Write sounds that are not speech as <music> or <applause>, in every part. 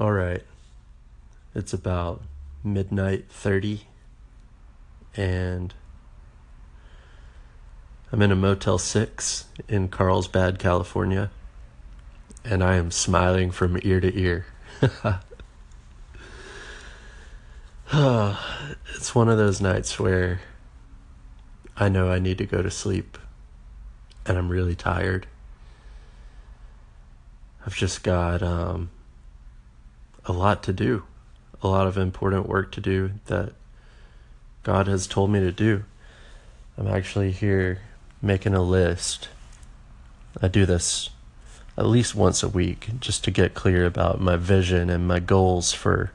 All right. It's about midnight 30 and I'm in a Motel 6 in Carlsbad, California, and I am smiling from ear to ear. <laughs> it's one of those nights where I know I need to go to sleep and I'm really tired. I've just got um, a lot to do, a lot of important work to do that God has told me to do. I'm actually here making a list. I do this at least once a week just to get clear about my vision and my goals for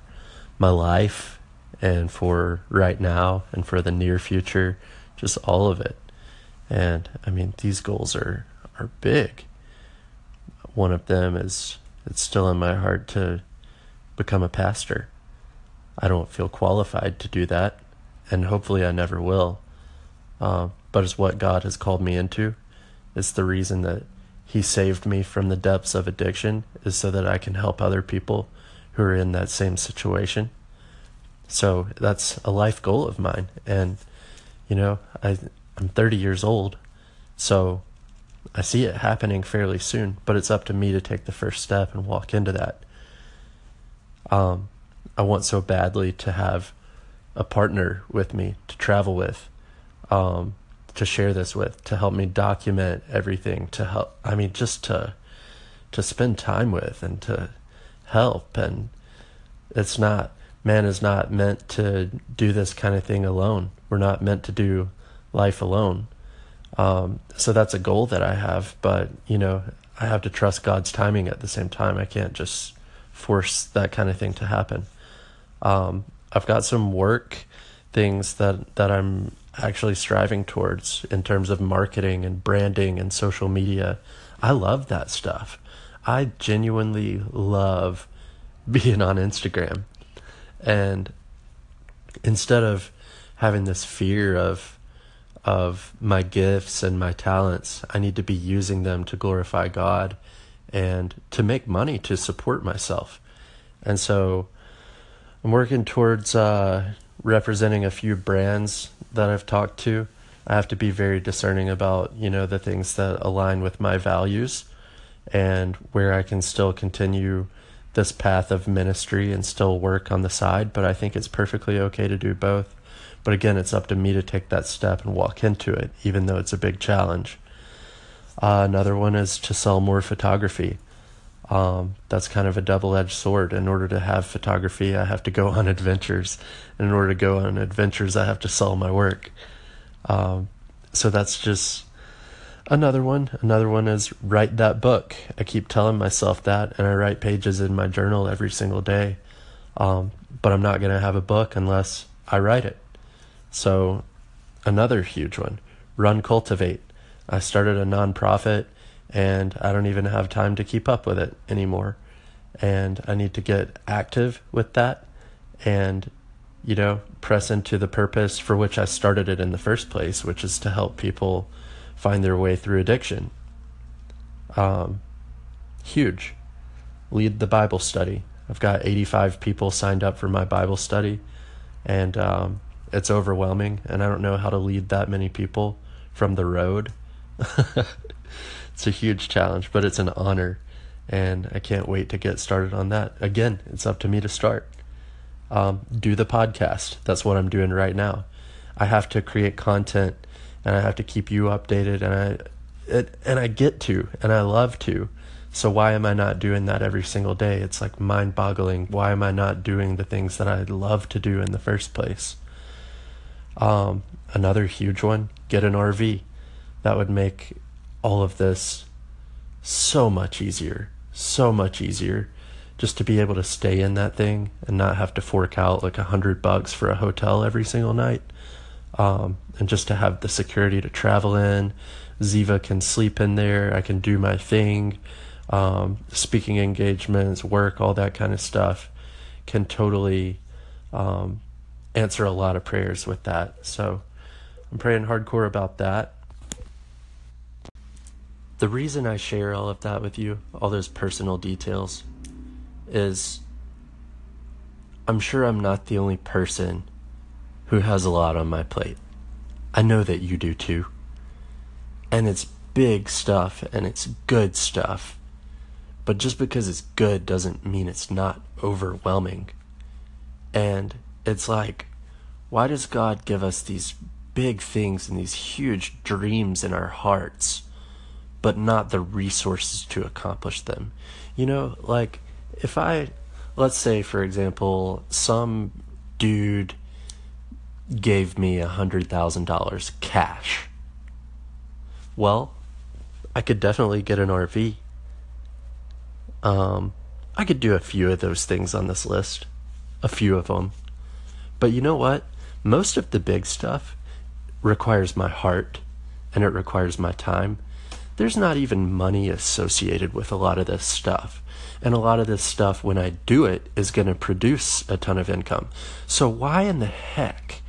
my life and for right now and for the near future, just all of it. And I mean, these goals are are big. One of them is it's still in my heart to become a pastor. I don't feel qualified to do that, and hopefully I never will. Uh, but it's what God has called me into. It's the reason that He saved me from the depths of addiction, is so that I can help other people who are in that same situation. So that's a life goal of mine. And, you know, I, I'm 30 years old, so I see it happening fairly soon, but it's up to me to take the first step and walk into that. Um, I want so badly to have a partner with me to travel with. Um, to share this with, to help me document everything, to help, I mean, just to, to spend time with and to help. And it's not, man is not meant to do this kind of thing alone. We're not meant to do life alone. Um, so that's a goal that I have, but you know, I have to trust God's timing at the same time. I can't just force that kind of thing to happen. Um, I've got some work things that that I'm actually striving towards in terms of marketing and branding and social media. I love that stuff. I genuinely love <laughs> being on Instagram. And instead of having this fear of of my gifts and my talents, I need to be using them to glorify God and to make money to support myself. And so I'm working towards uh, representing a few brands that I've talked to, I have to be very discerning about, you know, the things that align with my values and where I can still continue this path of ministry and still work on the side, but I think it's perfectly okay to do both. But again, it's up to me to take that step and walk into it, even though it's a big challenge. Uh, another one is to sell more photography. Um, that's kind of a double edged sword. In order to have photography, I have to go on adventures. And in order to go on adventures, I have to sell my work. Um, so that's just another one. Another one is write that book. I keep telling myself that, and I write pages in my journal every single day. Um, but I'm not going to have a book unless I write it. So, another huge one run, cultivate. I started a nonprofit and I don't even have time to keep up with it anymore. And I need to get active with that and, you know, press into the purpose for which I started it in the first place, which is to help people find their way through addiction. Um, huge. Lead the Bible study. I've got 85 people signed up for my Bible study, and um, it's overwhelming, and I don't know how to lead that many people from the road. <laughs> it's a huge challenge, but it's an honor. And I can't wait to get started on that. Again, it's up to me to start. Um, do the podcast. That's what I'm doing right now. I have to create content and I have to keep you updated and I it, and I get to and I love to. So why am I not doing that every single day? It's like mind-boggling. Why am I not doing the things that I love to do in the first place? Um, another huge one, get an RV. That would make all of this so much easier, so much easier just to be able to stay in that thing and not have to fork out like a hundred bucks for a hotel every single night. Um, and just to have the security to travel in. Ziva can sleep in there. I can do my thing. Um, speaking engagements, work, all that kind of stuff can totally um, answer a lot of prayers with that. So I'm praying hardcore about that. The reason I share all of that with you, all those personal details, is I'm sure I'm not the only person who has a lot on my plate. I know that you do too. And it's big stuff and it's good stuff. But just because it's good doesn't mean it's not overwhelming. And it's like, why does God give us these big things and these huge dreams in our hearts, but not the resources to accomplish them? You know, like, if I, let's say, for example, some dude gave me a hundred thousand dollars cash. Well, I could definitely get an RV. Um, I could do a few of those things on this list, a few of them. But you know what? Most of the big stuff requires my heart and it requires my time. There's not even money associated with a lot of this stuff. And a lot of this stuff, when I do it, is going to produce a ton of income. So, why in the heck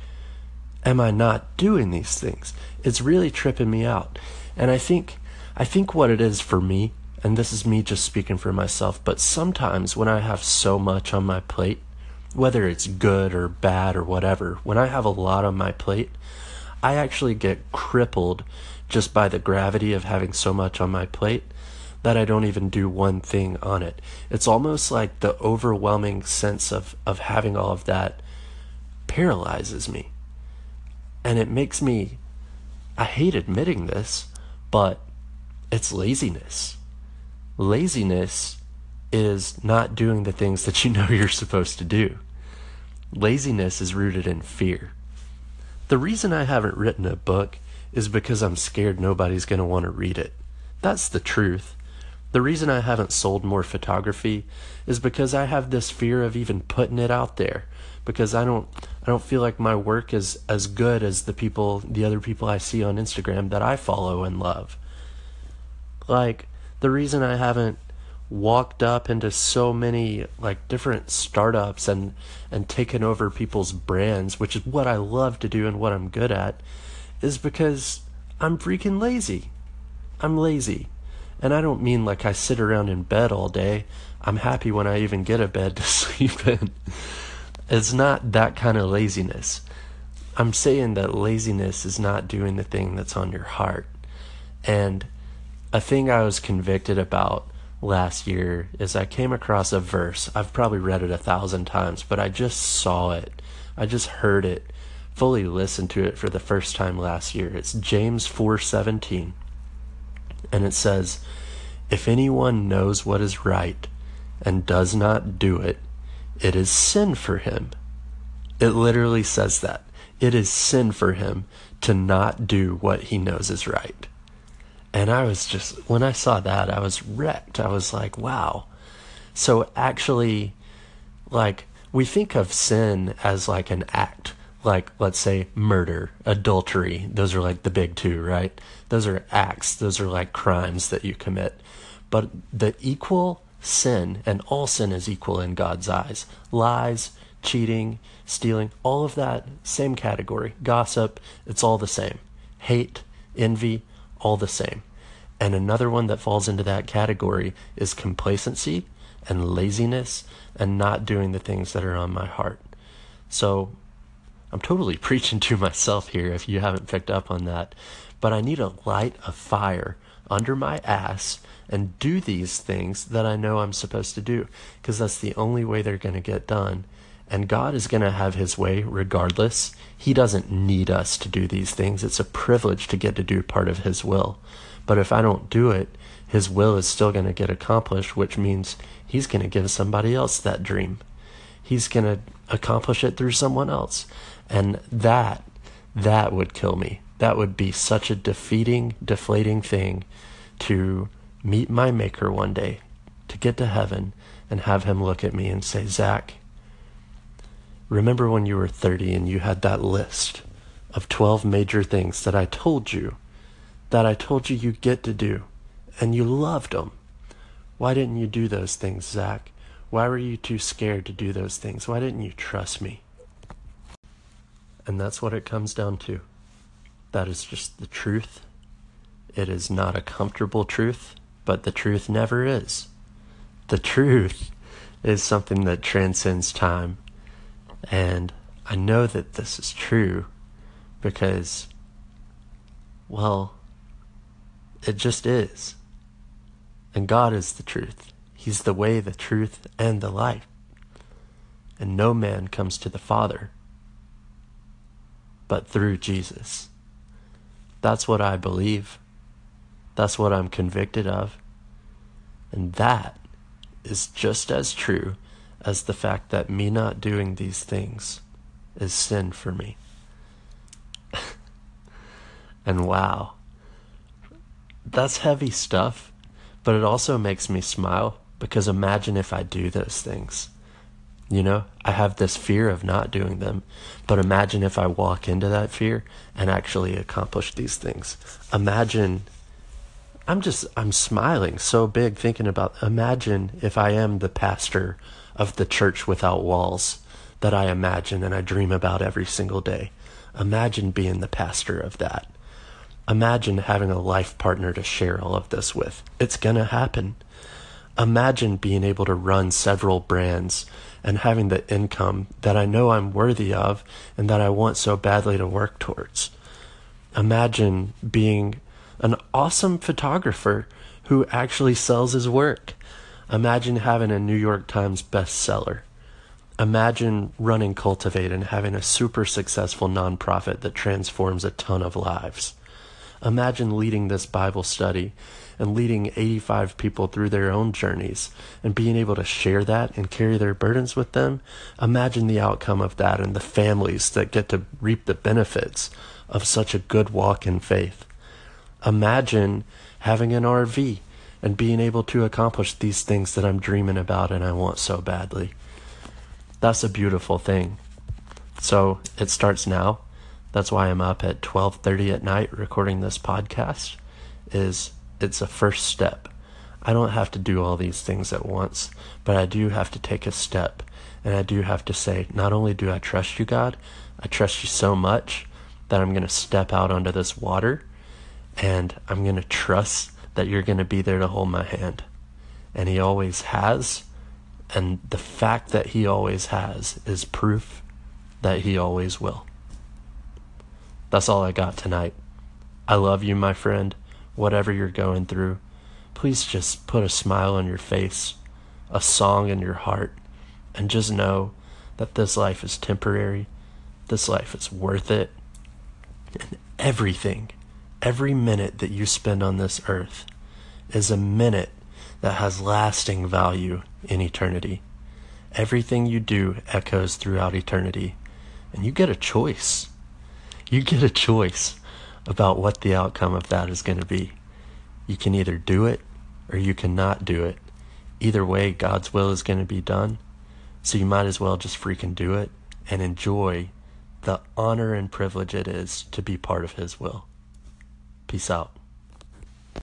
am I not doing these things? It's really tripping me out. And I think I think what it is for me, and this is me just speaking for myself, but sometimes when I have so much on my plate, whether it's good or bad or whatever, when I have a lot on my plate, I actually get crippled just by the gravity of having so much on my plate that I don't even do one thing on it. It's almost like the overwhelming sense of, of having all of that paralyzes me. And it makes me, I hate admitting this, but it's laziness. Laziness is not doing the things that you <laughs> know you're supposed to do. Laziness is rooted in fear. The reason I haven't written a book is because I'm scared nobody's going to want to read it. That's the truth. The reason I haven't sold more photography is because I have this fear of even putting it out there because I don't I don't feel like my work is as good as the people the other people I see on Instagram that I follow and love. Like, the reason I haven't walked up into so many like different startups and and taken over people's brands, which is what I love to do and what I'm good at, is because I'm freaking lazy. I'm lazy. And I don't mean like I sit around in bed all day. I'm happy when I even get a bed <laughs> to sleep in. It's not that kind of laziness. I'm saying that laziness is not doing the thing that's on your heart. And a thing I was convicted about last year is I came across a verse. I've probably read it a thousand times, but I just saw it. I just heard it, fully listened to it for the first time last year. It's James 4:17. And it says, "If anyone knows what is right and does not do it, it is sin for him." It literally says that. It is sin for him to not do what he knows is right. And I was just, when I saw that, I was wrecked. I was like, wow. So actually, like, we think of sin as like an act, like, let's say, murder, adultery. Those are like the big two, right? Those are acts, those are like crimes that you commit. But the equal sin, and all sin is equal in God's eyes lies, cheating, stealing, all of that, same category. Gossip, it's all the same. Hate, envy, all the same. And another one that falls into that category is complacency and laziness and not doing the things that are on my heart. So I'm totally <laughs> preaching to myself here if you haven't picked up on that. But I need to light a fire under my ass and do these things that I know I'm supposed to do because that's the only way they're going to get done. And God is going to have his way regardless. He doesn't need us to do these things. It's a privilege to get to do part of his will. But if I don't do it, his will is still going to get accomplished, which means he's going to give somebody else that dream. He's going to accomplish it through someone else. And that, that would kill me. That would be such a defeating, deflating thing to meet my maker one day, to get to heaven and have him look at me and say, Zach, remember when you were 30 and you had that list of 12 major things that I told you that I told you you get to do, and you loved them. Why didn't you do those things, Zach? Why were you too scared to do those things? Why didn't you trust me? And that's what it comes down to. That is just the truth. It is not a comfortable truth, but the truth never is. The truth is something that transcends time. And I know that this is true because, well, it just is. And God is the truth. He's the way, the truth, and the life. And no man comes to the Father but through Jesus. That's what I believe. That's what I'm convicted of. And that is just as true as the fact that me not doing these things is sin for me. <laughs> and wow, that's heavy stuff, but it also makes me smile because imagine if I do those things. You know, I have this fear of not doing them, but imagine if I walk into that fear and actually accomplish these things. Imagine I'm just I'm smiling so big thinking about imagine if I am the pastor of the church without walls that I imagine and I dream about every single day. Imagine being the pastor of that. Imagine having a life partner to share all of this with. It's going to happen. Imagine being able to run several brands and having the income that I know I'm worthy of and that I want so badly to work towards. Imagine being an awesome photographer who actually sells his work. Imagine having a New York Times bestseller. Imagine running Cultivate and having a super successful nonprofit that transforms a ton of lives. Imagine leading this Bible study and leading 85 people through their own journeys and being able to share that and carry their burdens with them. Imagine the outcome of that and the families that get to reap the benefits of such a good walk in faith. Imagine having an RV and being able to accomplish these things that I'm dreaming about and I want so badly. That's a beautiful thing. So it starts now. That's why I'm up at 12:30 at night recording this podcast is it's a first step. I don't have to do all these things at once, but I do have to take a step and I do have to say not only do I trust you God, I trust you so much that I'm going to step out onto this water and I'm going to trust that you're going to be there to hold my hand. And He always has. And the fact that He always has is proof that He always will. That's all I got tonight. I love you, my friend. Whatever you're going through, please just put a smile on your face, a song in your heart, and just know that this life is temporary. This life is worth it. And everything Every minute that you spend on this earth is a minute that has lasting value in eternity. Everything you do echoes throughout eternity, and you get a choice. You get a choice about what the outcome of that is going to be. You can either do it or you cannot do it. Either way, God's will is going to be done. So you might as well just freaking do it and enjoy the honor and privilege it is to be part of His will. Peace out.